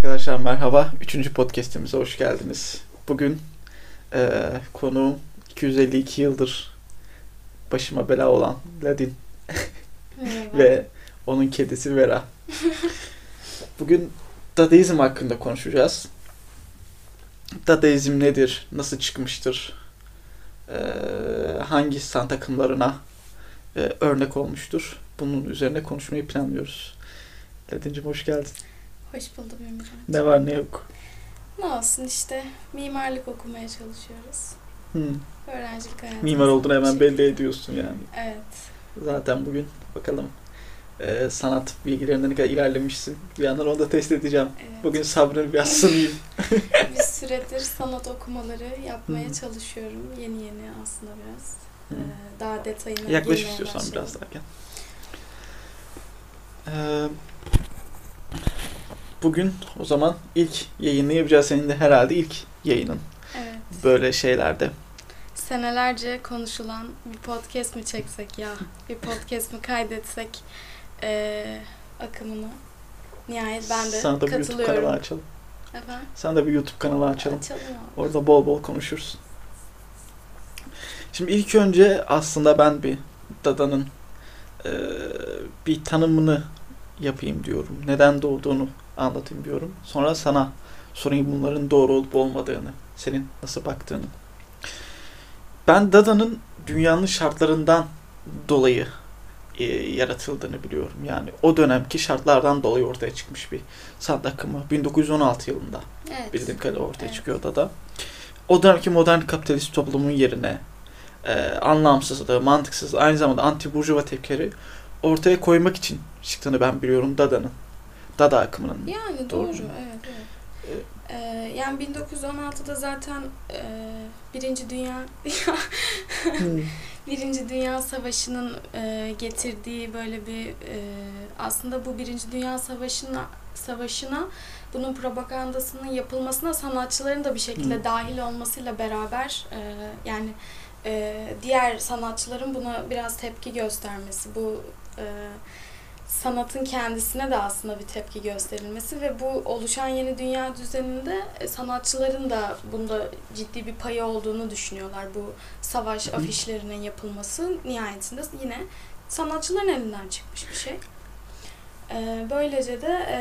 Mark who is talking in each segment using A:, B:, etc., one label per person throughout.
A: Arkadaşlar merhaba. Üçüncü podcastimize hoş geldiniz. Bugün eee konuğum 252 yıldır başıma bela olan Ladin ve onun kedisi Vera. Bugün Dadaizm hakkında konuşacağız. Dadaizm nedir? Nasıl çıkmıştır? Eee, hangi sanat akımlarına eee, örnek olmuştur? Bunun üzerine konuşmayı planlıyoruz. Ladin'cim hoş geldin.
B: Hoş buldum Emirhan.
A: Ne var ne yok.
B: Ne olsun işte mimarlık okumaya çalışıyoruz.
A: Hı.
B: Öğrencilik hayatımız.
A: Mimar olduğunu hemen
B: şey-
A: belli ediyorsun yani.
B: Evet.
A: Zaten bugün bakalım eee, sanat bilgilerinde ne kadar ilerlemişsin. Bir yandan onu da test edeceğim.
B: evet.
A: Bugün sabrını biraz sınayım.
B: bir süredir sanat okumaları yapmaya
A: Hı.
B: çalışıyorum. Yeni yeni aslında biraz.
A: Hı.
B: Ee, daha detayına
A: Yaklaş istiyorsan
B: başladım.
A: biraz daha gel. Bugün o zaman ilk yayını yapacağız. Senin de herhalde ilk yayının
B: Evet.
A: böyle şeylerde.
B: Senelerce konuşulan bir podcast mi çeksek ya? Bir podcast mi kaydetsek ee, akımını? Nihayet ben de
A: Sana da bir YouTube kanalı açalım.
B: Efendim?
A: Sana da bir YouTube kanalı açalım.
B: Açalım abi.
A: Orada bol bol konuşuruz. Şimdi ilk önce aslında ben bir Dada'nın eee, bir tanımını yapayım diyorum. Neden doğduğunu anlatayım diyorum. Sonra sana sorayım bunların doğru olup olmadığını, senin nasıl baktığını. Ben Dada'nın dünyanın şartlarından dolayı eee, yaratıldığını biliyorum. Yani o dönemki şartlardan dolayı ortaya çıkmış bir sanat akımı. 1916 yılında
B: Evet.
A: bildiğim kadarıyla ortaya
B: Evet.
A: çıkıyor da da. O dönemki modern kapitalist toplumun yerine e, anlamsızlığı, mantıksız, aynı zamanda anti burjuva tepkileri ortaya koymak için çıktığını ben biliyorum Dada'nın. Dada akımının.
B: Yani
A: Doğru
B: doğru, evet evet. Ee, yani 1916'da zaten e, Birinci Dünya
A: Hmm.
B: Birinci Dünya Savaşı'nın e, getirdiği böyle bir e, aslında bu Birinci Dünya Savaşı'na Savaşı'na bunun propagandasının yapılmasına sanatçıların da bir şekilde
A: Hı.
B: dahil olmasıyla beraber e, yani e, diğer sanatçıların buna biraz tepki göstermesi bu e, sanatın kendisine de aslında bir tepki gösterilmesi ve bu oluşan yeni dünya düzeninde e, sanatçıların da bunda ciddi bir payı olduğunu düşünüyorlar. Bu savaş afişlerinin yapılması nihayetinde yine sanatçıların elinden çıkmış bir şey. E, Böylece de e,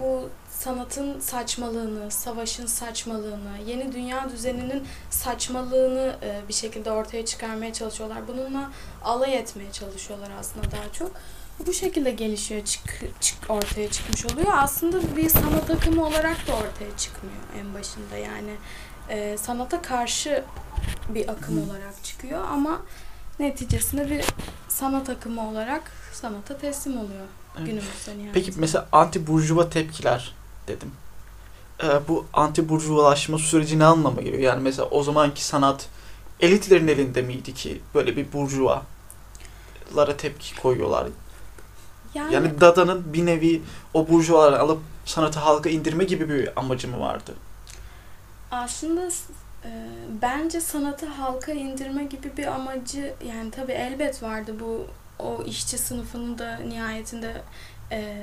B: bu sanatın saçmalığını, savaşın saçmalığını, yeni dünya düzeninin saçmalığını bir şekilde ortaya çıkarmaya çalışıyorlar. Bununla alay etmeye çalışıyorlar aslında daha çok. Bu şekilde gelişiyor, çık, çık ortaya çıkmış oluyor. Aslında bir sanat akımı olarak da ortaya çıkmıyor en başında. Yani e, sanata karşı bir akım olarak çıkıyor ama neticesinde bir sanat akımı olarak sanata teslim oluyor
A: Evet.
B: günümüzde nihayetinde.
A: Peki mesela anti burjuva tepkiler dedim. E, bu anti burjuvalaşma süreci ne anlama geliyor? Yani mesela o zamanki sanat elitlerin elinde miydi ki böyle bir burjuvalara tepki koyuyorlar?
B: Yani,
A: Yani Dada'nın bir nevi o burjuvaları alıp sanatı halka indirme gibi bir amacı mı vardı?
B: Aslında e, bence sanatı halka indirme gibi bir amacı yani tabii elbet vardı bu o işçi sınıfının da nihayetinde e,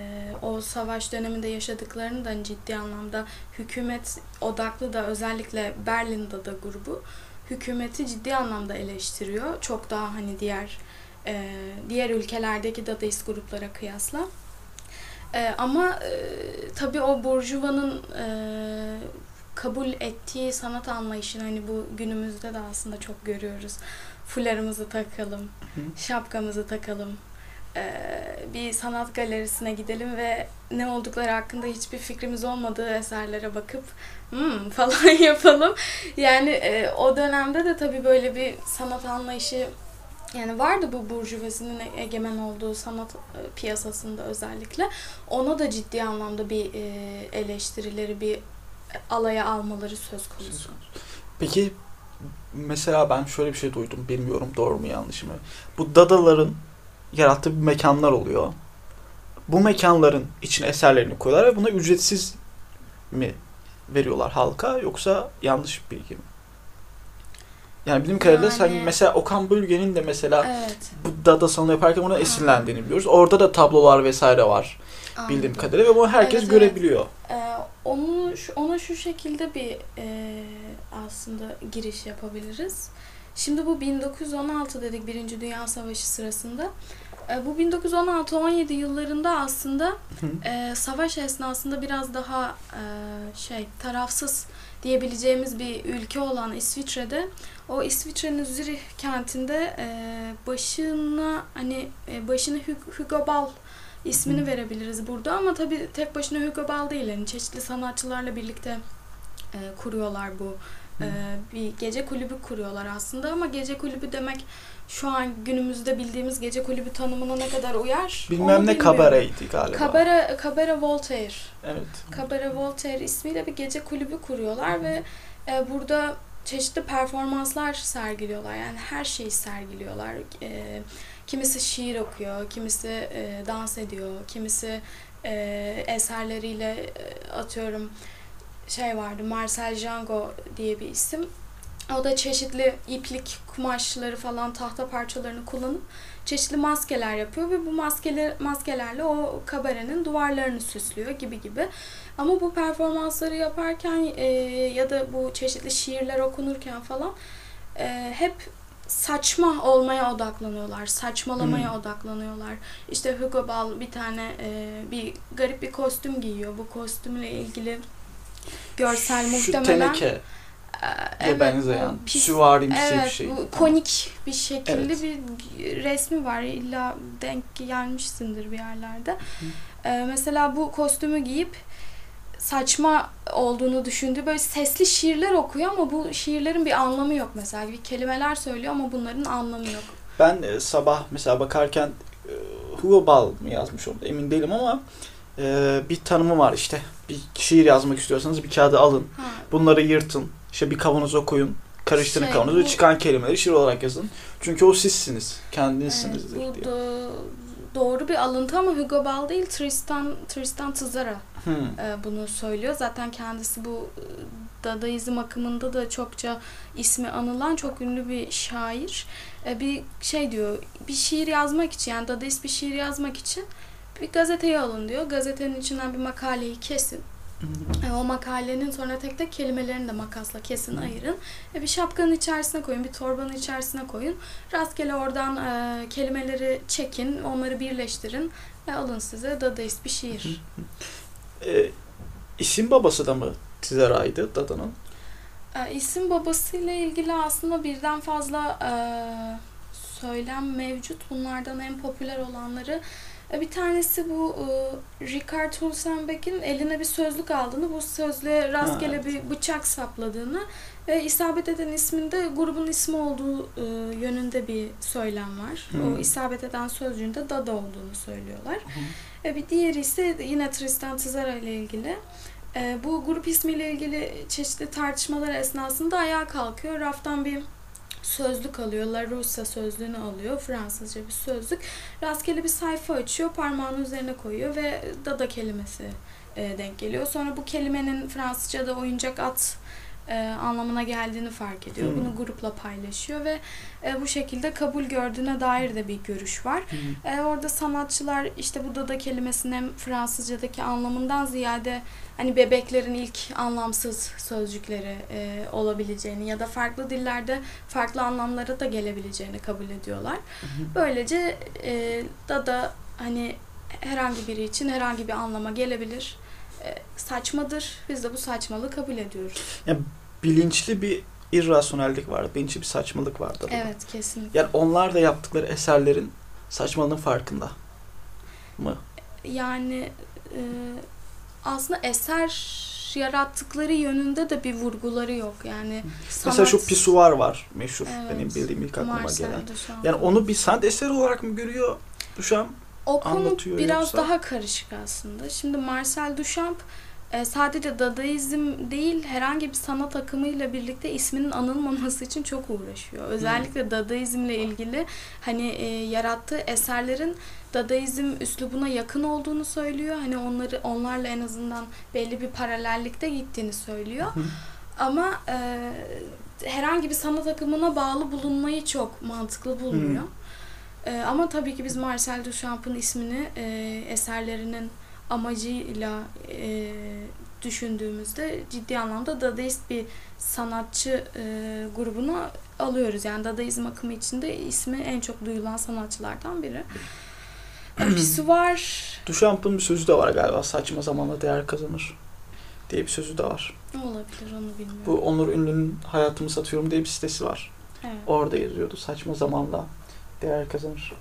B: o savaş döneminde yaşadıklarını da ciddi anlamda hükümet odaklı da özellikle Berlin Dada grubu hükümeti ciddi anlamda eleştiriyor. Çok daha hani diğer e, diğer ülkelerdeki Dadaist gruplara kıyasla. E, ama e, tabii o burjuvanın e, kabul ettiği sanat anlayışını hani bu günümüzde de aslında çok görüyoruz. Fularımızı takalım,
A: Hı.
B: şapkamızı takalım, ee, bir sanat galerisine gidelim ve ne oldukları hakkında hiçbir fikrimiz olmadığı eserlere bakıp hmm falan yapalım. Yani e, o dönemde de tabii böyle bir sanat anlayışı yani vardı bu burjuvazinin egemen olduğu sanat e, piyasasında özellikle. Ona da ciddi anlamda bir e, eleştirileri, bir alaya almaları söz konusu.
A: Peki mesela ben şöyle bir şey duydum. Bilmiyorum doğru mu yanlış mı? Bu Dadaların yarattığı bir mekanlar oluyor. Bu mekanların içine eserlerini koyuyorlar ve buna ücretsiz mi veriyorlar halka yoksa yanlış bir bilgi mi? Yani bildiğim kadarıyla sen
B: Yani-
A: mesela Okan Bölge'nin de mesela
B: Evet.
A: bu Dada salonu yaparken ona esinlendiğini biliyoruz. Orada da tablolar vesaire var bildiğim
B: anladım.
A: kadarıyla ve bunu herkes
B: Evet, evet.
A: görebiliyor.
B: Ee, onu şu- ona şu şekilde bir e, aslında giriş yapabiliriz. Şimdi bu 1916 dedik Birinci Dünya Savaşı sırasında. E, bu 1916-17 yıllarında aslında e, savaş esnasında biraz daha e, şey tarafsız diyebileceğimiz bir ülke olan İsviçre'de o İsviçre'nin Zürih kentinde e, başına hani e, başını Hug- Hugo Ball ismini
A: Hı.
B: verebiliriz burada ama tabii tek başına Hugo Ball değil yani çeşitli sanatçılarla birlikte e, kuruyorlar bu. E, bir gece kulübü kuruyorlar aslında ama gece kulübü demek şu an günümüzde bildiğimiz gece kulübü tanımına ne kadar uyar?
A: Bilmem ne kabareydi galiba.
B: Kabare, Kabare Voltaire.
A: Evet.
B: Kabare Voltaire ismiyle bir gece kulübü kuruyorlar ve e, burada çeşitli performanslar sergiliyorlar. Yani her şeyi sergiliyorlar. E, kimisi şiir okuyor, kimisi e, dans ediyor, kimisi e, eserleriyle e, atıyorum şey vardı Marcel Jango diye bir isim. O da çeşitli iplik kumaşları falan tahta parçalarını kullanıp çeşitli maskeler yapıyor ve bu maskeler maskelerle o kabarenin duvarlarını süslüyor gibi gibi. Ama bu performansları yaparken e, ya da bu çeşitli şiirler okunurken falan e, hep saçma olmaya odaklanıyorlar, saçmalamaya
A: Hmm.
B: odaklanıyorlar. İşte Hugo Ball bir tane e, bir garip bir kostüm giyiyor. Bu kostümle ilgili görsel
A: Şu
B: muhtemelen
A: teneke
B: e,
A: evet, benzeyen
B: pis-
A: süvarimsi
B: Evet,
A: bir şey.
B: bu konik bir şekilde
A: Evet.
B: bir resmi var. İlla denk gelmişsindir bir yerlerde. Ee, mesela bu kostümü giyip saçma olduğunu düşündüğü böyle sesli şiirler okuyor ama bu şiirlerin bir anlamı yok mesela. Bir kelimeler söylüyor ama bunların anlamı yok.
A: Ben e, sabah mesela bakarken e, Hugo Ball mı yazmış orada emin değilim ama e, bir tanımı var işte. Bir şiir yazmak istiyorsanız bir kağıdı alın.
B: Ha,
A: Bunları yırtın. İşte bir kavanoza koyun. Karıştırın
B: Şey,
A: kavanozu ve çıkan kelimeleri şiir olarak yazın. Çünkü o sizsiniz.
B: evet,
A: Kendinizsinizdir
B: bu
A: diye.
B: doğru bir alıntı ama Hugo Ball değil Tristan Tristan Tzara
A: Hmm.
B: e, bunu söylüyor. Zaten kendisi bu e, Dadaizm akımında da çokça ismi anılan çok ünlü bir şair. E, Bir şey diyor, bir şiir yazmak için yani Dadaist bir şiir yazmak için bir gazeteye alın diyor. Gazetenin içinden bir makaleyi kesin. E, O makalenin sonra tek tek kelimelerini de makasla kesin ayırın. E, Bir şapkanın içerisine koyun, bir torbanın içerisine koyun. Rastgele oradan e, kelimeleri çekin, onları birleştirin ve alın size Dadaist bir şiir.
A: E, isim babası da mı Tizera'ydı Dada'nın?
B: E, isim babasıyla ilgili aslında birden fazla e, söylem mevcut. Bunlardan en popüler olanları bir tanesi bu e, Richard Hulsenbeck'in eline bir sözlük aldığını, bu sözlüğe rastgele
A: evet.
B: bir bıçak sapladığını ve isabet eden isminde grubun ismi olduğu e, yönünde bir söylem var.
A: Hmm.
B: O isabet eden sözcüğün de Dada olduğunu söylüyorlar. E, bir diğeri ise yine Tristan Tzara ile ilgili. E, bu grup ismiyle ilgili çeşitli tartışmalar esnasında ayağa kalkıyor. Raftan bir sözlük alıyor. La Russa sözlüğünü alıyor. Fransızca bir sözlük. Rastgele bir sayfa açıyor. Parmağını üzerine koyuyor ve dada kelimesi e, denk geliyor. Sonra bu kelimenin Fransızca'da oyuncak at e, anlamına geldiğini fark ediyor.
A: Hmm.
B: Bunu grupla paylaşıyor ve e, bu şekilde kabul gördüğüne dair de bir görüş var.
A: Hmm.
B: E, orada sanatçılar işte bu dada kelimesinin Fransızcadaki anlamından ziyade hani bebeklerin ilk anlamsız sözcükleri e, olabileceğini ya da farklı dillerde farklı anlamlara da gelebileceğini kabul ediyorlar. Böylece e, dada hani herhangi biri için herhangi bir anlama gelebilir. Saçmadır. Biz de bu saçmalığı kabul ediyoruz.
A: Bilinçli bir irrasyonellik vardı. Bilinçli bir saçmalık vardı. Dada'da.
B: Evet kesinlikle.
A: Yani onlar da yaptıkları eserlerin saçmalığının farkında mı?
B: Yani e, aslında eser yarattıkları yönünde de bir vurguları yok. Yani sanat,
A: Mesela şu pisuvar var meşhur.
B: Evet.
A: Benim bildiğim ilk aklıma gelen. Yani onu bir sanat eseri olarak mı görüyor Duchamp?
B: O konu
A: anlatıyor
B: biraz
A: yoksa?
B: daha karışık aslında. Şimdi Marcel Duchamp e, sadece Dadaizm değil herhangi bir sanat akımıyla birlikte isminin anılmaması için çok uğraşıyor. Özellikle Dadaizmle ilgili hani e, yarattığı eserlerin Dadaizm üslubuna yakın olduğunu söylüyor. Hani onları onlarla en azından belli bir paralellikte gittiğini söylüyor. Ama e, herhangi bir sanat akımına bağlı bulunmayı çok mantıklı bulmuyor. E, ama tabii ki biz Marcel Duchamp'ın ismini e, eserlerinin amacıyla e, düşündüğümüzde ciddi anlamda Dadaist bir sanatçı e, grubunu alıyoruz. Yani Dadaizm akımı içinde ismi en çok duyulan sanatçılardan biri. Birisi var.
A: Duchamp'ın bir sözü de var galiba. Saçma zamanla değer kazanır diye bir sözü de var.
B: Olabilir onu bilmiyorum.
A: Bu Onur Ünlü'nün Hayatımı Satıyorum diye bir sitesi var.
B: Evet.
A: Orada yazıyordu. Saçma zamanla değer kazanır.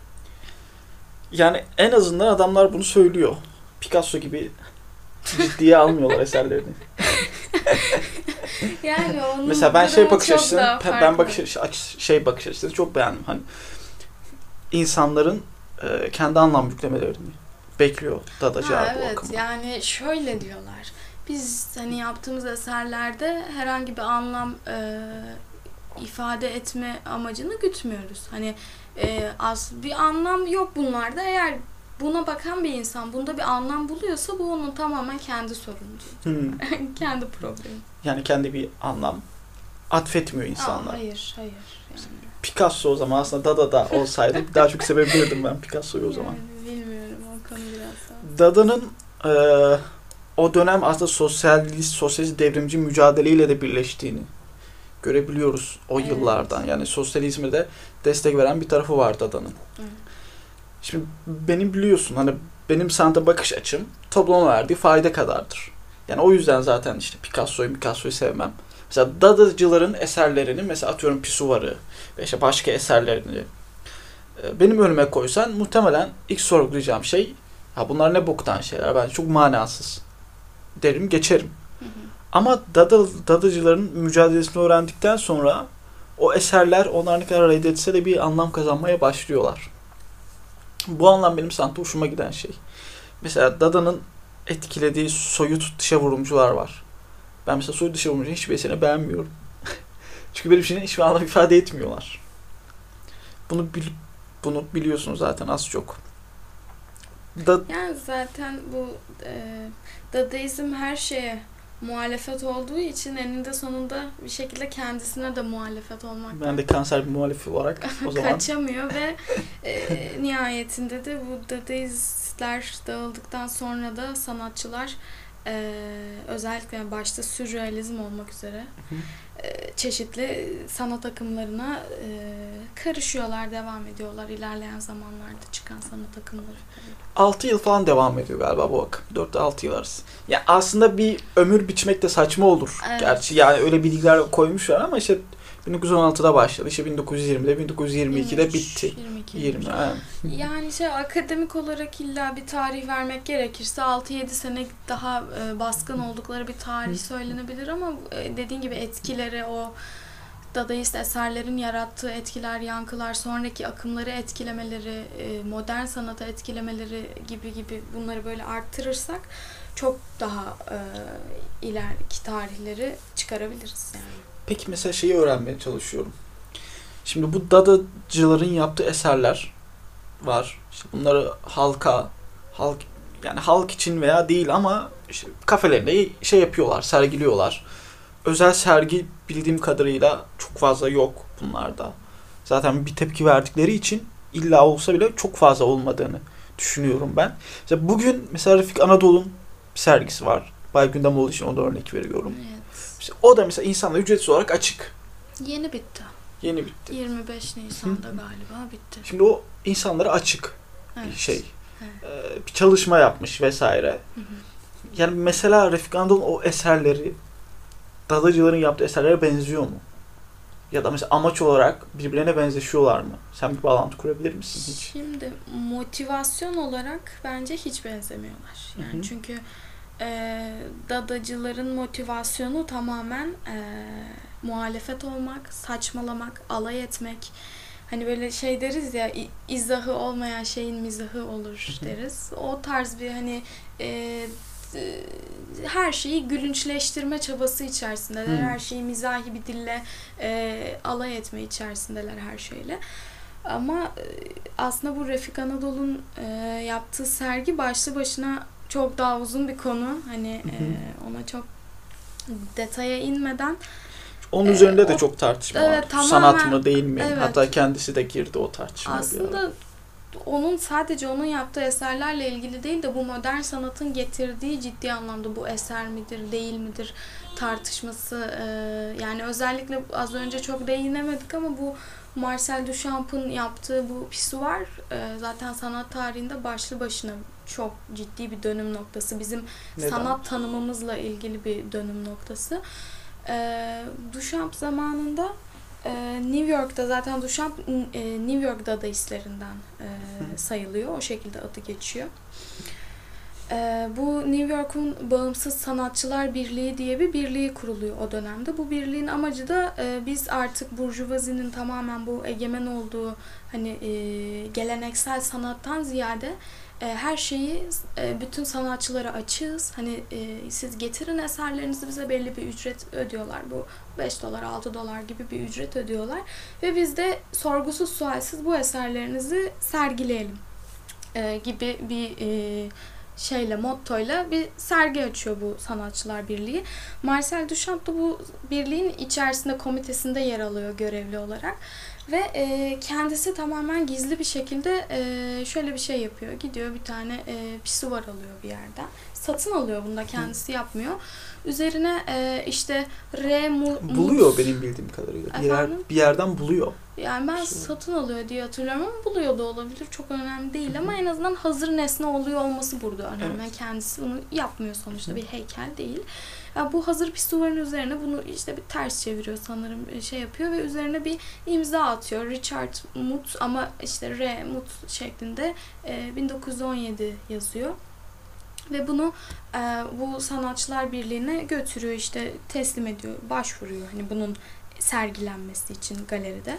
A: Yani en azından adamlar bunu söylüyor. Picasso gibi ciddiye almıyorlar eserlerini.
B: Yani onun
A: Mesela ben şey bakış açısını, ben bakış açı- açı- şey bakış açısını çok beğendim. Hani insanların e, kendi anlam yüklemelerini bekliyor Dadacılar
B: Ha, evet
A: akımı.
B: yani şöyle diyorlar. Biz hani yaptığımız eserlerde herhangi bir anlam e, ifade etme amacını gütmüyoruz. Hani e, az bir anlam yok bunlarda. Eğer buna bakan bir insan bunda bir anlam buluyorsa bu onun tamamen kendi sorunu.
A: Hmm.
B: kendi problemi.
A: Yani kendi bir anlam atfetmiyor
B: Aa,
A: insanlar.
B: hayır, hayır. Yani,
A: Picasso o zaman aslında Dada'da olsaydı daha çok sevebilirdim ben Picasso'yu o zaman.
B: Yani bilmiyorum o konu biraz daha.
A: Dada'nın eee, o dönem aslında sosyalist, sosyalist devrimci mücadeleyle de birleştiğini görebiliyoruz o
B: Evet.
A: yıllardan. Yani sosyalizme de destek veren bir tarafı var Dada'nın.
B: Evet.
A: Şimdi benim biliyorsun hani benim sanata bakış açım topluma verdiği fayda kadardır. Yani o yüzden zaten işte Picasso'yu Picasso'yu sevmem. Mesela Dadacıların eserlerini mesela atıyorum Pisuvar'ı ve işte başka eserlerini e, benim önüme koysan muhtemelen ilk sorgulayacağım şey ha bunlar ne boktan şeyler bence çok manasız derim geçerim. Ama Dada, Dadacıların mücadelesini öğrendikten sonra o eserler onlar ne kadar reddetse de bir anlam kazanmaya başlıyorlar. Bu anlam benim sanatta hoşuma giden şey. Mesela Dada'nın etkilediği soyut dışa vurumcular var. Ben mesela soyut dışa vurumcunun hiçbir eserini beğenmiyorum. Çünkü benim için hiçbir anlam ifade etmiyorlar. Bunu bil, bunu biliyorsunuz zaten az çok. Da,
B: Yani zaten bu e, Dadaizm her şeye muhalefet olduğu için eninde sonunda bir şekilde kendisine de muhalefet olmak
A: ben de kanser bir muhalif olarak o zaman
B: kaçamıyor ve e, nihayetinde de bu Dadaistler dağıldıktan sonra da sanatçılar e, özellikle başta sürrealizm olmak üzere
A: Hı.
B: e, çeşitli sanat akımlarına e, karışıyorlar, devam ediyorlar ilerleyen zamanlarda çıkan sanat akımları.
A: 6 yıl falan devam ediyor galiba bu akım. 4-6 yıl arası. Ya aslında bir ömür biçmek de saçma olur.
B: Evet.
A: Gerçi yani öyle bilgiler koymuşlar ama işte 1916'da başladı. İşte 1920'de 1922'de
B: 23,
A: bitti.
B: 22,
A: 20. aynen.
B: Yani şey akademik olarak illa bir tarih vermek gerekirse 6-7 sene daha e, baskın oldukları bir tarih söylenebilir ama e, dediğin gibi etkileri o Dadaist eserlerin yarattığı etkiler, yankılar, sonraki akımları etkilemeleri, e, modern sanata etkilemeleri gibi gibi bunları böyle arttırırsak çok daha e, ileriki tarihleri çıkarabiliriz yani.
A: Peki mesela şeyi öğrenmeye çalışıyorum. Şimdi bu dadacıların yaptığı eserler var. İşte bunları halka, halk yani halk için veya değil ama işte kafelerinde şey yapıyorlar, sergiliyorlar. Özel sergi bildiğim kadarıyla çok fazla yok bunlarda. Zaten bir tepki verdikleri için illa olsa bile çok fazla olmadığını düşünüyorum ben. Mesela bugün mesela Refik Anadolu'nun sergisi var. Bay Gündemoğlu için o da örnek veriyorum.
B: Evet.
A: İşte o da mesela insanlara ücretsiz olarak açık.
B: Yeni bitti.
A: Yeni bitti.
B: 25 Nisan'da galiba bitti.
A: Şimdi o insanlara açık bir
B: Evet.
A: şey.
B: Evet.
A: Ee, bir çalışma yapmış vesaire.
B: Hı hı.
A: Yani mesela Refik Anadolu'nun o eserleri dadacıların yaptığı eserlere benziyor mu? Ya da mesela amaç olarak birbirine benzeşiyorlar mı? Sen bir bağlantı kurabilir misin hiç?
B: Şimdi motivasyon olarak bence hiç benzemiyorlar. Yani
A: Hı hı.
B: çünkü e, dadacıların motivasyonu tamamen e, muhalefet olmak, saçmalamak, alay etmek. Hani böyle şey deriz ya izahı olmayan şeyin mizahı olur deriz. O tarz bir hani e, e, her şeyi gülünçleştirme çabası içerisindeler.
A: Hı.
B: Her şeyi mizahi bir dille e, alay etme içerisindeler her şeyle. Ama e, aslında bu Refik Anadolu'nun e, yaptığı sergi başlı başına çok daha uzun bir konu. Hani
A: Hı hı.
B: e, ona çok detaya inmeden
A: Onun
B: Ee,
A: üzerinde de
B: o-
A: çok tartışma
B: Evet,
A: var.
B: tamamen-
A: Sanat mı değil mi?
B: evet.
A: Hatta kendisi de girdi o tartışmaya
B: aslında onun sadece onun yaptığı eserlerle ilgili değil de bu modern sanatın getirdiği ciddi anlamda bu eser midir, değil midir tartışması e, yani özellikle az önce çok değinemedik ama bu Marcel Duchamp'ın yaptığı bu pisuar e, zaten sanat tarihinde başlı başına çok ciddi bir dönüm noktası. Bizim
A: Neden?
B: sanat tanımımızla ilgili bir dönüm noktası. E, Duchamp zamanında e, New York'ta zaten Duchamp e, New York dadaistlerinden e, sayılıyor. O şekilde adı geçiyor. E, bu New York'un Bağımsız Sanatçılar Birliği diye bir birliği kuruluyor o dönemde. Bu birliğin amacı da e, biz artık burjuvazinin tamamen bu egemen olduğu hani e, geleneksel sanattan ziyade e, her şeyi e, bütün sanatçılara açığız. Hani e, siz getirin eserlerinizi bize belli bir ücret ödüyorlar. Bu 5 dolar 6 dolar gibi bir ücret ödüyorlar. Ve biz de sorgusuz sualsiz bu eserlerinizi sergileyelim e, gibi bir e, şeyle, mottoyla bir sergi açıyor bu Sanatçılar Birliği. Marcel Duchamp da bu birliğin içerisinde komitesinde yer alıyor görevli olarak. Ve e, kendisi tamamen gizli bir şekilde e, şöyle bir şey yapıyor. Gidiyor bir tane e, pisuvar alıyor bir yerden. Satın alıyor bunu da kendisi yapmıyor. Üzerine e, işte re mu,
A: Buluyor benim bildiğim kadarıyla. Bir, yer, bir yerden buluyor.
B: yani ben
A: Pisuvar.
B: satın alıyor diye hatırlıyorum ama buluyor da olabilir. Çok önemli değil ama en azından hazır nesne oluyor olması burada önemli.
A: Evet.
B: Kendisi bunu yapmıyor sonuçta bir heykel değil. Ya bu hazır pisuvarın üzerine bunu işte bir ters çeviriyor sanırım e, şey yapıyor ve üzerine bir imza atıyor. Richard Mut ama işte R Mut şeklinde e, 1917 yazıyor. Ve bunu e, bu sanatçılar birliğine götürüyor işte teslim ediyor, başvuruyor hani bunun sergilenmesi için galeride.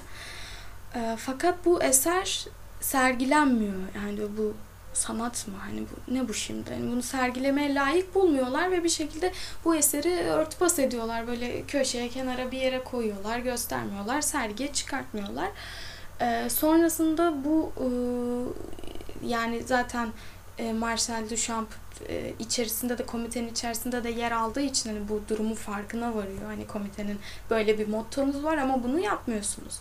B: E, fakat bu eser sergilenmiyor. Yani bu sanat mı? Hani bu ne bu şimdi? Hani bunu sergilemeye layık bulmuyorlar ve bir şekilde bu eseri örtbas ediyorlar. Böyle köşeye, kenara bir yere koyuyorlar, göstermiyorlar, sergiye çıkartmıyorlar. E, sonrasında bu e, yani zaten e, Marcel Duchamp e, içerisinde de komitenin içerisinde de yer aldığı için hani bu durumu farkına varıyor. Hani komitenin böyle bir mottomuz var ama bunu yapmıyorsunuz.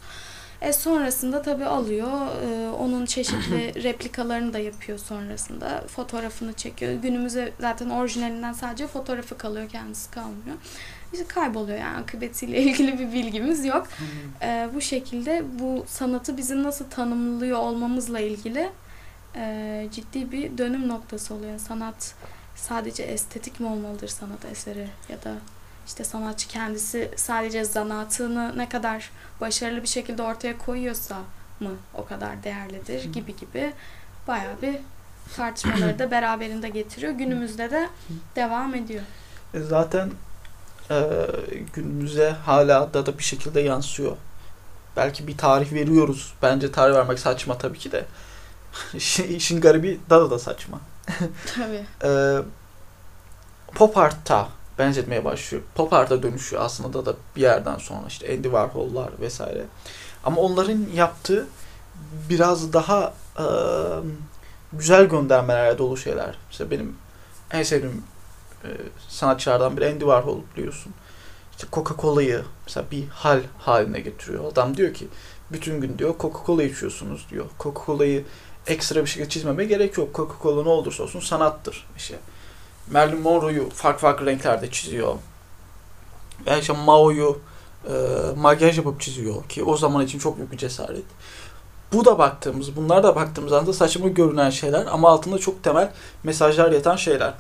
B: E sonrasında tabii alıyor. e, onun çeşitli replikalarını da yapıyor sonrasında. Fotoğrafını çekiyor. Günümüze zaten orijinalinden sadece fotoğrafı kalıyor. Kendisi kalmıyor. İşte kayboluyor yani akıbetiyle ilgili bir bilgimiz yok. E, bu şekilde bu sanatı bizim nasıl tanımlıyor olmamızla ilgili e, ciddi bir dönüm noktası oluyor. Sanat sadece estetik mi olmalıdır sanat eseri ya da işte sanatçı kendisi sadece zanaatını ne kadar başarılı bir şekilde ortaya koyuyorsa mı o kadar değerlidir gibi gibi bayağı bir tartışmaları da beraberinde getiriyor. Günümüzde de devam ediyor.
A: E, Zaten e, günümüze hala da da bir şekilde yansıyor. Belki bir tarih veriyoruz. Bence tarih vermek saçma tabii ki de. İşin, garibi daha da saçma.
B: Tabii.
A: E, pop art'a benzetmeye başlıyor. Pop art'a dönüşüyor aslında da bir yerden sonra işte Andy Warhol'lar vesaire. Ama onların yaptığı biraz daha e, güzel göndermelerle dolu şeyler. İşte benim en sevdiğim e, sanatçılardan biri Andy Warhol biliyorsun. İşte Coca-Cola'yı mesela bir hal haline getiriyor. Adam diyor ki bütün gün diyor Coca-Cola içiyorsunuz diyor. Coca-Cola'yı ekstra bir şekilde çizmeme gerek yok. Coca-Cola ne olursa olsun sanattır. İşte Marilyn Monroe'yu farklı farklı renklerde çiziyor. Veya işte Mao'yu e, makyaj yapıp çiziyor ki o zaman için çok büyük bir cesaret. Bu da baktığımız, bunlar da baktığımız anda saçma görünen şeyler ama altında çok temel mesajlar yatan şeyler.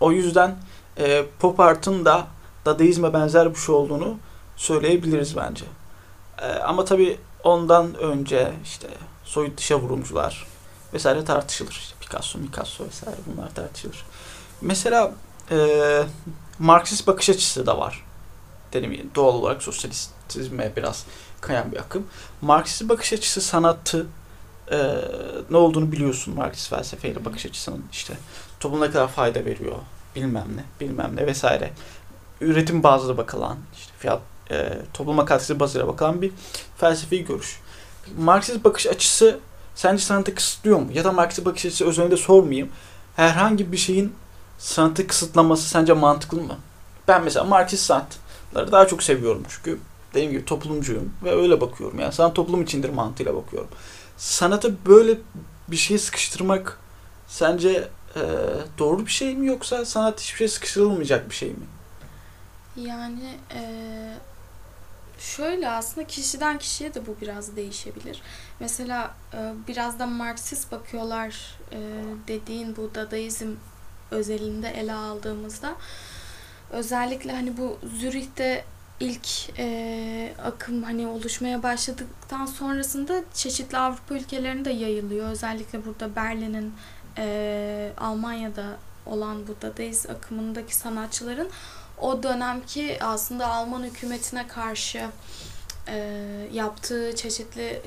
A: O yüzden e, pop art'ın da dadaizme benzer bir şey olduğunu söyleyebiliriz bence. E, ama tabii ondan önce işte soyut dışa vurumcular vesaire tartışılır. İşte Picasso, Picasso vesaire bunlar tartışılır. Mesela e, Marksist bakış açısı da var. Dedim doğal olarak sosyalizme biraz kayan bir akım. Marksist bakış açısı sanatı e, ne olduğunu biliyorsun Marksist felsefeyle bakış açısının işte topluma kadar fayda veriyor bilmem ne bilmem ne vesaire. Üretim bazlı bakılan işte fiyat e, topluma katkısı bazıyla bakılan bir felsefi görüş. Marksist bakış açısı sence sanatı kısıtlıyor mu? Ya da Marksist bakış açısı özelinde sormayayım. Herhangi bir şeyin sanatı kısıtlaması sence mantıklı mı? Ben mesela Marksist sanatları daha çok seviyorum çünkü dediğim gibi toplumcuyum ve öyle bakıyorum. Yani sanat toplum içindir mantığıyla bakıyorum. sanata böyle bir şey sıkıştırmak sence e, doğru bir şey mi yoksa sanat hiçbir şey sıkıştırılmayacak bir şey mi?
B: Yani eee, şöyle aslında kişiden kişiye de bu biraz değişebilir. Mesela eee, biraz da Marksist bakıyorlar eee, dediğin bu Dadaizm özelinde ele aldığımızda özellikle hani bu Zürih'te ilk eee, akım hani oluşmaya başladıktan sonrasında çeşitli Avrupa ülkelerinde yayılıyor. Özellikle burada Berlin'in eee, Almanya'da olan bu Dadaist akımındaki sanatçıların o dönemki aslında Alman hükümetine karşı e, yaptığı çeşitli e,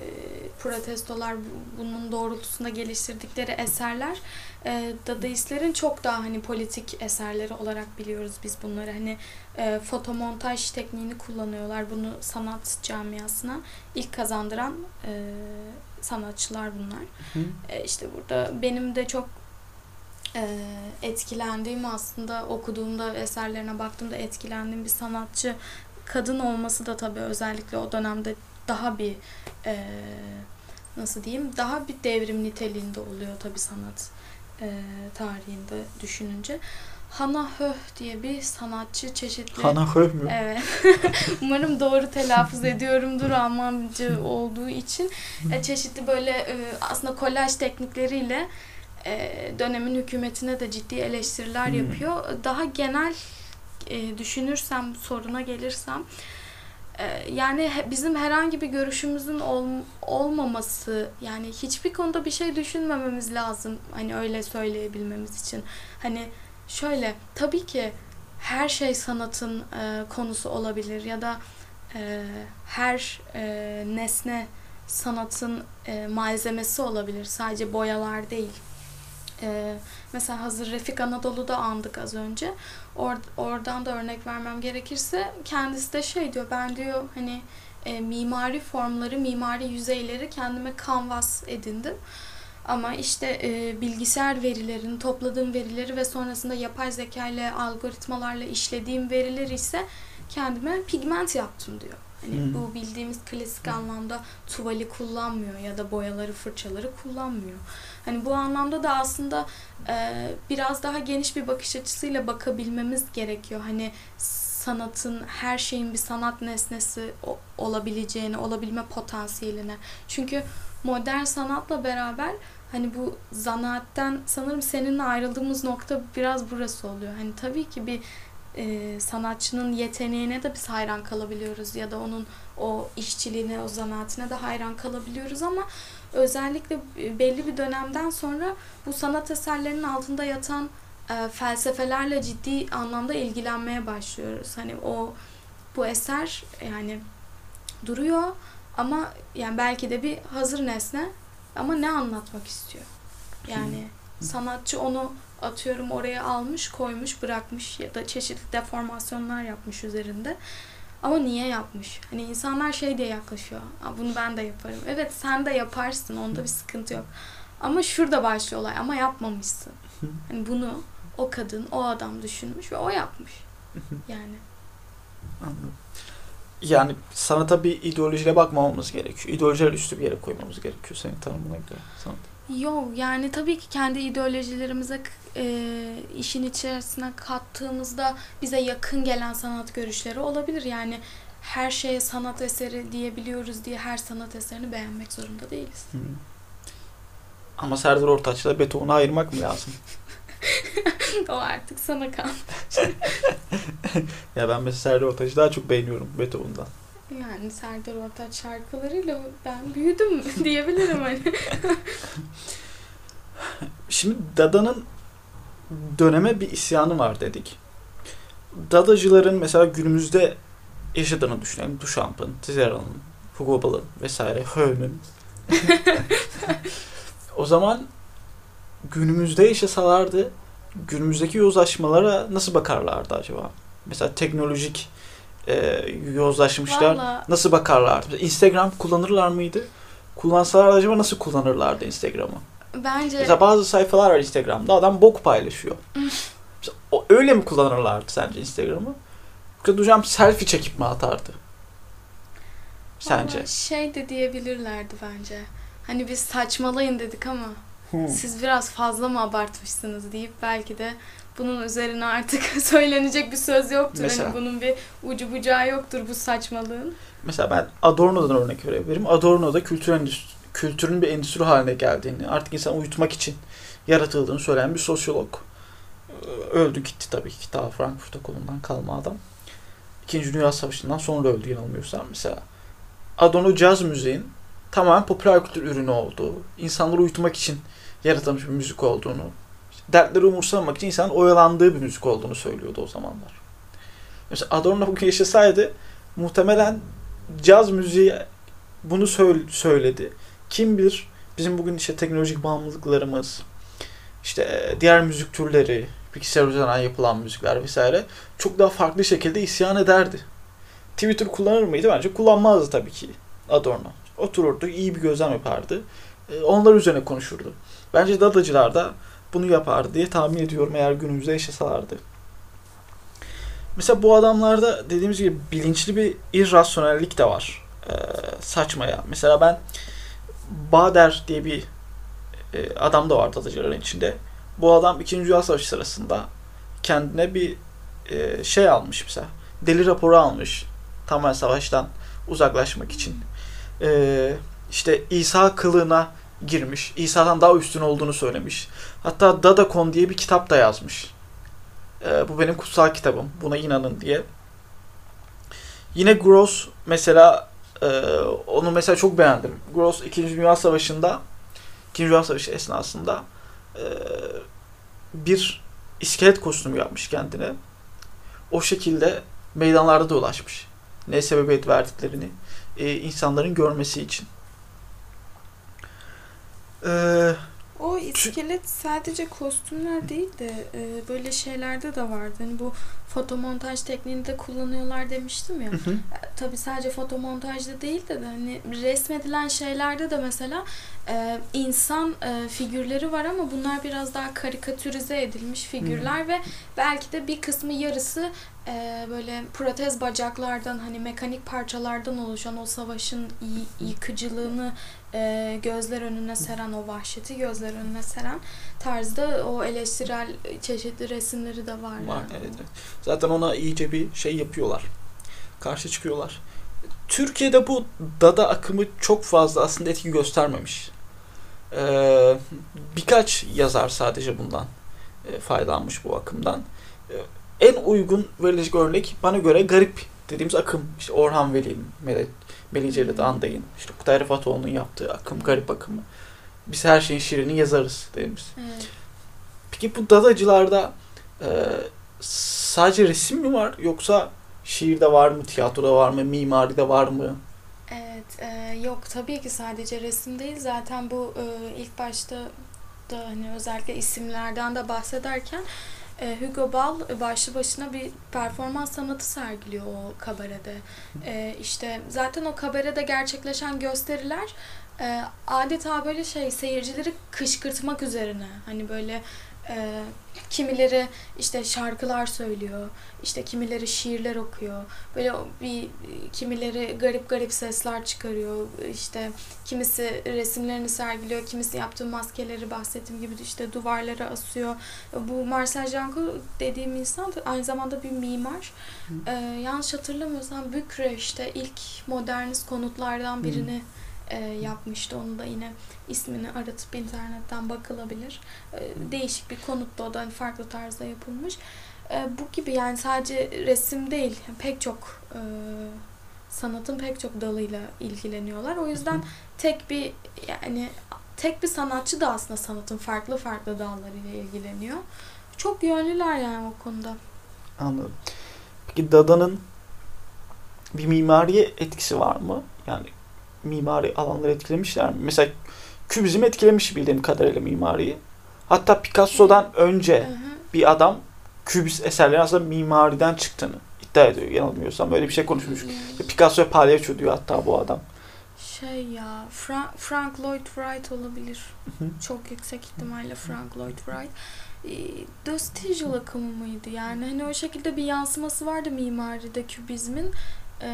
B: protestolar bu- bunun doğrultusunda geliştirdikleri eserler e, Dadaistlerin çok daha hani politik eserleri olarak biliyoruz biz bunları hani e, fotomontaj tekniğini kullanıyorlar bunu sanat camiasına ilk kazandıran e, sanatçılar bunlar.
A: Hı?
B: E, işte burada benim de çok e, etkilendiğim aslında okuduğumda eserlerine baktığımda etkilendiğim bir sanatçı kadın olması da tabii özellikle o dönemde daha bir e, nasıl diyeyim daha bir devrim niteliğinde oluyor tabii sanat e, tarihinde düşününce. Hannah Höh diye bir sanatçı çeşitli
A: Hana Höh mü?
B: Evet. Umarım doğru telaffuz ediyorumdur Almancı olduğu için. E, çeşitli böyle e, aslında kolaj teknikleriyle dönemin hükümetine de ciddi eleştiriler
A: Hmm.
B: yapıyor. Daha genel e, düşünürsem, soruna gelirsem e, yani bizim herhangi bir görüşümüzün ol- olmaması yani hiçbir konuda bir şey düşünmememiz lazım hani öyle söyleyebilmemiz için. Hani şöyle tabii ki her şey sanatın e, konusu olabilir ya da e, her e, nesne sanatın e, malzemesi olabilir. Sadece boyalar değil. E, mesela hazır Refik Anadolu'da andık az önce. Or, oradan da örnek vermem gerekirse kendisi de şey diyor ben diyor hani e, mimari formları, mimari yüzeyleri kendime kanvas edindim. Ama işte e, bilgisayar verilerini, topladığım verileri ve sonrasında yapay zeka ile algoritmalarla işlediğim verileri ise kendime pigment yaptım diyor. Hani
A: Hmm.
B: bu bildiğimiz klasik anlamda tuvali kullanmıyor ya da boyaları, fırçaları kullanmıyor. Hani bu anlamda da aslında e, biraz daha geniş bir bakış açısıyla bakabilmemiz gerekiyor. Hani sanatın her şeyin bir sanat nesnesi olabileceğini, olabilme potansiyeline. Çünkü modern sanatla beraber hani bu zanaatten sanırım seninle ayrıldığımız nokta biraz burası oluyor. Hani tabii ki bir e, sanatçının yeteneğine de biz hayran kalabiliyoruz ya da onun o işçiliğine, o zanaatine de hayran kalabiliyoruz ama özellikle belli bir dönemden sonra bu sanat eserlerinin altında yatan e, felsefelerle ciddi anlamda ilgilenmeye başlıyoruz. Hani o bu eser yani duruyor ama yani belki de bir hazır nesne ama ne anlatmak istiyor? Yani sanatçı onu atıyorum oraya almış, koymuş, bırakmış ya da çeşitli deformasyonlar yapmış üzerinde. Ama niye yapmış? Hani insanlar şey diye yaklaşıyor. "Aa, Bunu ben de yaparım. Evet sen de yaparsın. Onda bir sıkıntı yok. Ama şurada başlıyor olay. Ama yapmamışsın. Hani bunu o kadın, o adam düşünmüş ve o yapmış. Yani.
A: Anladım. Yani sanata bir ideolojiyle bakmamamız gerekiyor. İdeolojiler üstü bir yere koymamız gerekiyor senin tanımına göre. Sanat.
B: Yok yani tabii ki kendi ideolojilerimize e, işin içerisine kattığımızda bize yakın gelen sanat görüşleri olabilir. Yani her şeye sanat eseri diyebiliyoruz diye her sanat eserini beğenmek zorunda değiliz.
A: Hı. Ama Serdar Ortaç'la Beethoven'u ayırmak mı lazım?
B: o artık sana kal.
A: Ya ben mesela Serdar Ortaç'ı daha çok beğeniyorum Beethoven'dan.
B: Yani Serdar Ortaç şarkılarıyla ben büyüdüm diyebilirim hani.
A: Şimdi Dada'nın döneme bir isyanı var dedik. Dadacıların mesela günümüzde yaşadığını düşünelim. Duchamp'ın, Cicéron'un, Hugo vesaire, Höhn'ün. o zaman günümüzde yaşasalardı günümüzdeki yozlaşmalara nasıl bakarlardı acaba? Mesela teknolojik e, yozlaşmışlar
B: Valla
A: nasıl bakarlardı? Mesela Instagram kullanırlar mıydı? Kullansalar acaba nasıl kullanırlardı Instagram'ı?
B: bence
A: Mesela bazı sayfalar var Instagram'da adam bok paylaşıyor. Mesela o öyle mi kullanırlardı sence Instagram'ı? Yoksa hocam selfie çekip mi atardı? Sence?
B: Valla şey de diyebilirlerdi bence. hani biz saçmalayın dedik ama. Siz biraz fazla mı abartmışsınız deyip belki de bunun üzerine artık söylenecek bir söz yoktur.
A: Mesela?
B: Hani bunun bir ucu bucağı yoktur bu saçmalığın.
A: Mesela ben Adorno'dan örnek verebilirim. Adorno'da kültür endüstri, kültürün bir endüstri haline geldiğini, artık insan uyutmak için yaratıldığını söyleyen bir sosyolog. Öldü gitti tabii ki ta Frankfurt okulundan kalma adam. İkinci Dünya Savaşı'ndan sonra öldü yanılmıyorsam. Mesela Adorno caz müziğin tamamen popüler kültür ürünü olduğu, insanları uyutmak için yaratılmış bir müzik olduğunu, dertleri umursamamak için insanın oyalandığı bir müzik olduğunu söylüyordu o zamanlar. Mesela Adorno bugün yaşasaydı muhtemelen caz müziği bunu söyle- söyledi. Kim bilir bizim bugün işte teknolojik bağımlılıklarımız, işte e, diğer müzik türleri, bilgisayar üzerinden yapılan müzikler vesaire çok daha farklı şekilde isyan ederdi. Twitter kullanır mıydı? Bence kullanmazdı tabii ki Adorno. Otururdu, iyi bir gözlem yapardı. E, Onlar üzerine konuşurdu. Bence dadacılar da bunu yapardı diye tahmin ediyorum eğer günümüzde yaşasalardı. Mesela bu adamlarda dediğimiz gibi bilinçli bir irrasyonellik de var. Ee, saçmaya. Mesela ben Bader diye bir e, adam da vardı atıcıların içinde. Bu adam 2. Dünya Savaşı sırasında kendine bir e, şey almış mesela. Deli raporu almış. Tamamen savaştan uzaklaşmak için. Ee, işte İsa kılığına girmiş. İsa'dan daha üstün olduğunu söylemiş. Hatta Dadakon diye bir kitap da yazmış. Ee, bu benim kutsal kitabım. Buna inanın diye. Yine Gross mesela e, onu mesela çok beğendim. Gross 2. Dünya Savaşı'nda 2. Dünya Savaşı esnasında e, bir iskelet kostümü yapmış kendine. O şekilde meydanlarda dolaşmış. Ne sebebiyet verdiklerini e, insanların görmesi için. Eee
B: O iskelet sadece kostümler değil de e, böyle şeylerde de vardı. Hani bu fotomontaj tekniğini de kullanıyorlar demiştim ya.
A: hı hı.
B: Tabii sadece fotomontajda değil de, de hani resmedilen şeylerde de mesela e, insan e, figürleri var ama bunlar biraz daha karikatürize edilmiş figürler ve belki de bir kısmı yarısı e, böyle protez bacaklardan hani mekanik parçalardan oluşan o savaşın yıkıcılığını e, gözler önüne seren o vahşeti gözler önüne seren tarzda o eleştirel çeşitli resimleri de var.
A: Var, evet, evet. Zaten ona iyice bir şey yapıyorlar. Karşı çıkıyorlar. Türkiye'de bu dada akımı çok fazla aslında etki göstermemiş. Ee, birkaç yazar sadece bundan e, faydalanmış bu akımdan. Ee, en uygun verilecek örnek bana göre garip dediğimiz akım. İşte Orhan Veli'nin, Mele, Melih Cevdet Anday'ın, işte Kutay Rıfatoğlu'nun yaptığı akım, garip akımı. Biz her şeyin şiirini yazarız dediğimiz.
B: Evet.
A: Peki bu dadacılarda e, sadece resim mi var yoksa şiirde var mı, tiyatroda var mı, mimaride var mı?
B: Evet, e, yok tabii ki sadece resim değil. Zaten bu e, ilk başta da hani özellikle isimlerden de bahsederken e, Hugo Ball başlı başına bir performans sanatı sergiliyor o kabarede. E, işte zaten o kabarede gerçekleşen gösteriler e, adeta böyle şey seyircileri kışkırtmak üzerine. Hani böyle e, kimileri işte şarkılar söylüyor, işte kimileri şiirler okuyor. Böyle bir kimileri garip garip sesler çıkarıyor. İşte kimisi resimlerini sergiliyor, kimisi yaptığı maskeleri bahsettiğim gibi işte duvarlara asıyor. Bu Marcel Janko dediğim insan aynı zamanda bir mimar. Ee, yanlış hatırlamıyorsam Bükreş'te ilk modernist konutlardan birini e, yapmıştı. Onu da yine ismini aratıp internetten bakılabilir. E, değişik bir konutta o da hani farklı tarzda yapılmış. E, bu gibi yani sadece resim değil pek çok e, sanatın pek çok dalıyla ilgileniyorlar. O yüzden tek bir yani tek bir sanatçı da aslında sanatın farklı farklı dallarıyla ilgileniyor. Çok yönlüler yani o konuda.
A: Anladım. Peki Dada'nın bir mimari etkisi var mı? Yani mimari alanları etkilemişler mi? Mesela Kübizm etkilemiş bildiğim kadarıyla mimariyi. Hatta Picasso'dan önce
B: Hı hı.
A: bir adam Kübist eserlerin aslında mimariden çıktığını iddia ediyor yanılmıyorsam. Böyle bir şey konuşmuş. Picasso ve palyaço diyor hatta bu adam.
B: Şey ya Frank, Frank Lloyd Wright olabilir. Çok yüksek ihtimalle Frank Lloyd Wright. Ee, Vestigial akımı mıydı? Yani hani o şekilde bir yansıması vardı mimaride kübizmin. E,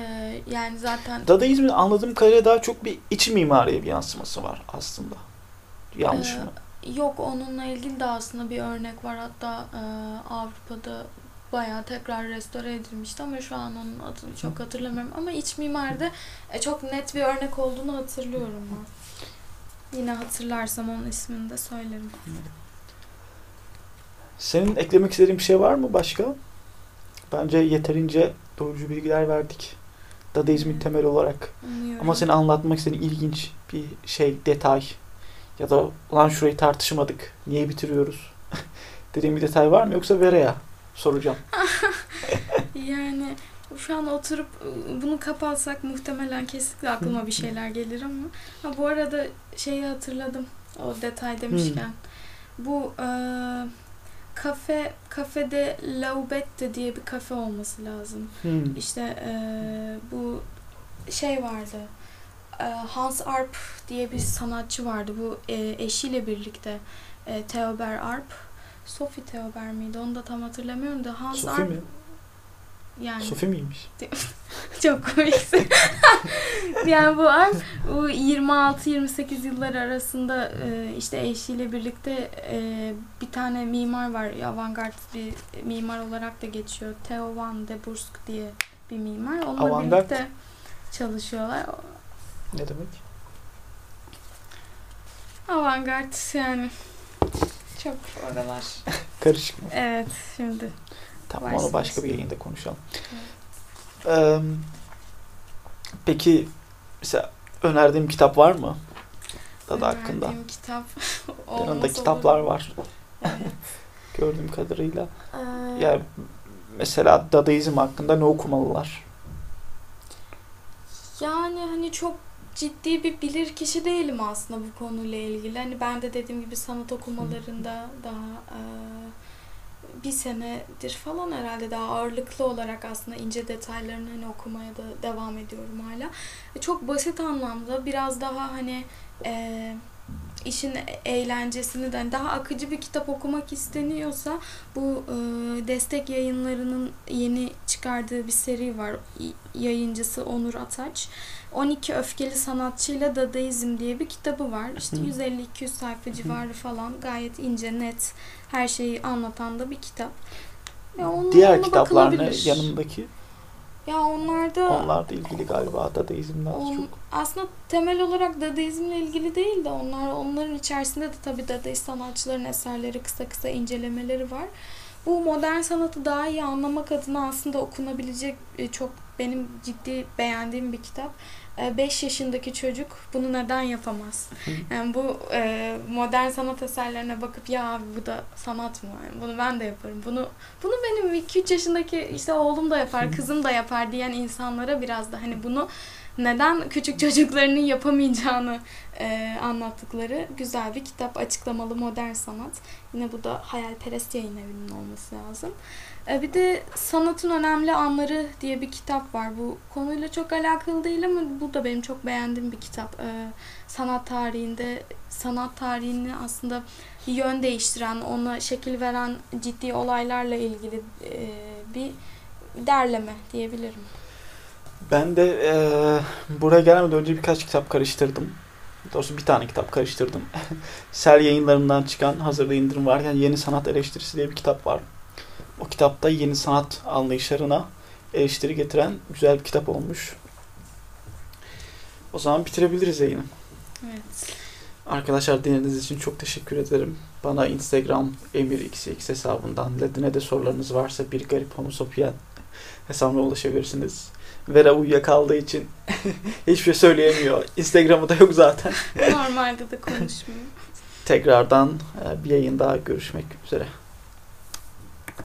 B: yani zaten
A: Dadaizmin anladığım kadarıyla daha çok bir iç mimariye bir yansıması var aslında. Yanlış
B: Ee,
A: mı?
B: Yok onunla ilgili de aslında bir örnek var. Hatta e, Avrupa'da bayağı tekrar restore edilmişti ama şu an onun adını çok hatırlamıyorum. Ama iç mimaride e, çok net bir örnek olduğunu hatırlıyorum ben. Yine hatırlarsam onun ismini de söylerim.
A: Senin eklemek istediğin bir şey var mı başka? Bence yeterince doğrucu bilgiler verdik. Dadaizmin temel olarak.
B: Umuyorum.
A: Ama senin anlatmak istediğin ilginç bir şey, detay ya da ulan şurayı tartışmadık, niye bitiriyoruz dediğin bir detay var mı? Yoksa Vera'ya soracağım.
B: Yani şu an oturup ıı, bunu kapatsak muhtemelen kesinlikle aklıma bir şeyler gelir ama ha, bu arada şeyi hatırladım o detay demişken. Bu e, kafe kafede Laubette diye bir kafe olması lazım.
A: Hmm.
B: İşte e, bu şey vardı. E, Hans Arp diye bir sanatçı vardı. Bu e, eşiyle birlikte e, Theober Arp. Sophie Theober miydi? Onu da tam hatırlamıyorum da Hans
A: Sofi
B: Arp
A: mi?
B: yani
A: Sofi miymiş?
B: çok komiksin. yani bu Arp bu 26-28 yıllar arasında e, işte eşiyle birlikte e, bir tane mimar var. Avantgard bir mimar olarak da geçiyor. Theo van de Bursk diye bir mimar. Onunla
A: Avantgard?
B: birlikte çalışıyorlar.
A: Ne demek?
B: Avantgard yani çok oralar.
A: Karışık mı?
B: Evet şimdi.
A: Tamam onu başka bir yayında konuşalım. Eee, peki mesela önerdiğim kitap var mı? Hakkında.
B: Önerdiğim kitap
A: Yanında kitaplar
B: olur.
A: var
B: Evet.
A: gördüğüm kadarıyla.
B: Ee,
A: Yani mesela Dadaizm hakkında ne okumalılar?
B: Yani hani çok ciddi bir bilir kişi değilim aslında bu konuyla ilgili. Hani ben de dediğim gibi sanat okumalarında daha e, bir senedir falan herhalde daha ağırlıklı olarak aslında ince detaylarını hani okumaya da devam ediyorum hala. E, Çok basit anlamda biraz daha hani e, işin eğlencesini de hani daha akıcı bir kitap okumak isteniyorsa bu e, destek yayınlarının yeni çıkardığı bir seri var. Yayıncısı Onur Ataç. 12 Öfkeli Sanatçıyla Dadaizm diye bir kitabı var. İşte
A: Hı.
B: 150-200 sayfa civarı falan gayet ince, net her şeyi anlatan da bir kitap. Ya onunla-
A: Diğer kitaplar ne? Yanındaki
B: Ya onlarda
A: onlar da ilgili galiba Dadaizm'den
B: On-
A: çok.
B: aslında temel olarak Dadaizmle ilgili değil de onlar onların içerisinde de tabii Dadaist sanatçıların eserleri kısa kısa incelemeleri var. Bu modern sanatı daha iyi anlamak adına aslında okunabilecek e, çok benim ciddi beğendiğim bir kitap. 5 yaşındaki çocuk bunu neden yapamaz? Yani bu e, modern sanat eserlerine bakıp ya abi bu da sanat mı? Yani bunu ben de yaparım. Bunu bunu benim 2-3 yaşındaki işte oğlum da yapar, kızım da yapar diyen insanlara biraz da hani bunu neden küçük çocuklarının yapamayacağını e, anlattıkları güzel bir kitap. Açıklamalı modern sanat. Yine bu da Hayalperest Yayın Evi'nin olması lazım. E, bir de Sanatın Önemli Anları diye bir kitap var. Bu konuyla çok alakalı değil ama bu da benim çok beğendiğim bir kitap. E, sanat tarihinde, sanat tarihini aslında yön değiştiren, ona şekil veren ciddi olaylarla ilgili e, bir derleme diyebilirim.
A: Ben de eee, buraya gelmeden önce birkaç kitap karıştırdım. Doğrusu bir tane kitap karıştırdım. Sel yayınlarından çıkan hazırda indirim varken Yeni Sanat Eleştirisi diye bir kitap var. O kitapta yeni sanat anlayışlarına eleştiri getiren güzel bir kitap olmuş. O zaman bitirebiliriz yayını.
B: Evet.
A: Arkadaşlar dinlediğiniz için çok teşekkür ederim. Bana Instagram emirxx hesabından ledine de sorularınız varsa bir garip homosapien hesabına ulaşabilirsiniz. Vera uyuyakaldığı için hiçbir şey söyleyemiyor. Instagram'ı da yok zaten.
B: Normalde de konuşmuyor.
A: Tekrardan e, bir yayın daha görüşmek üzere.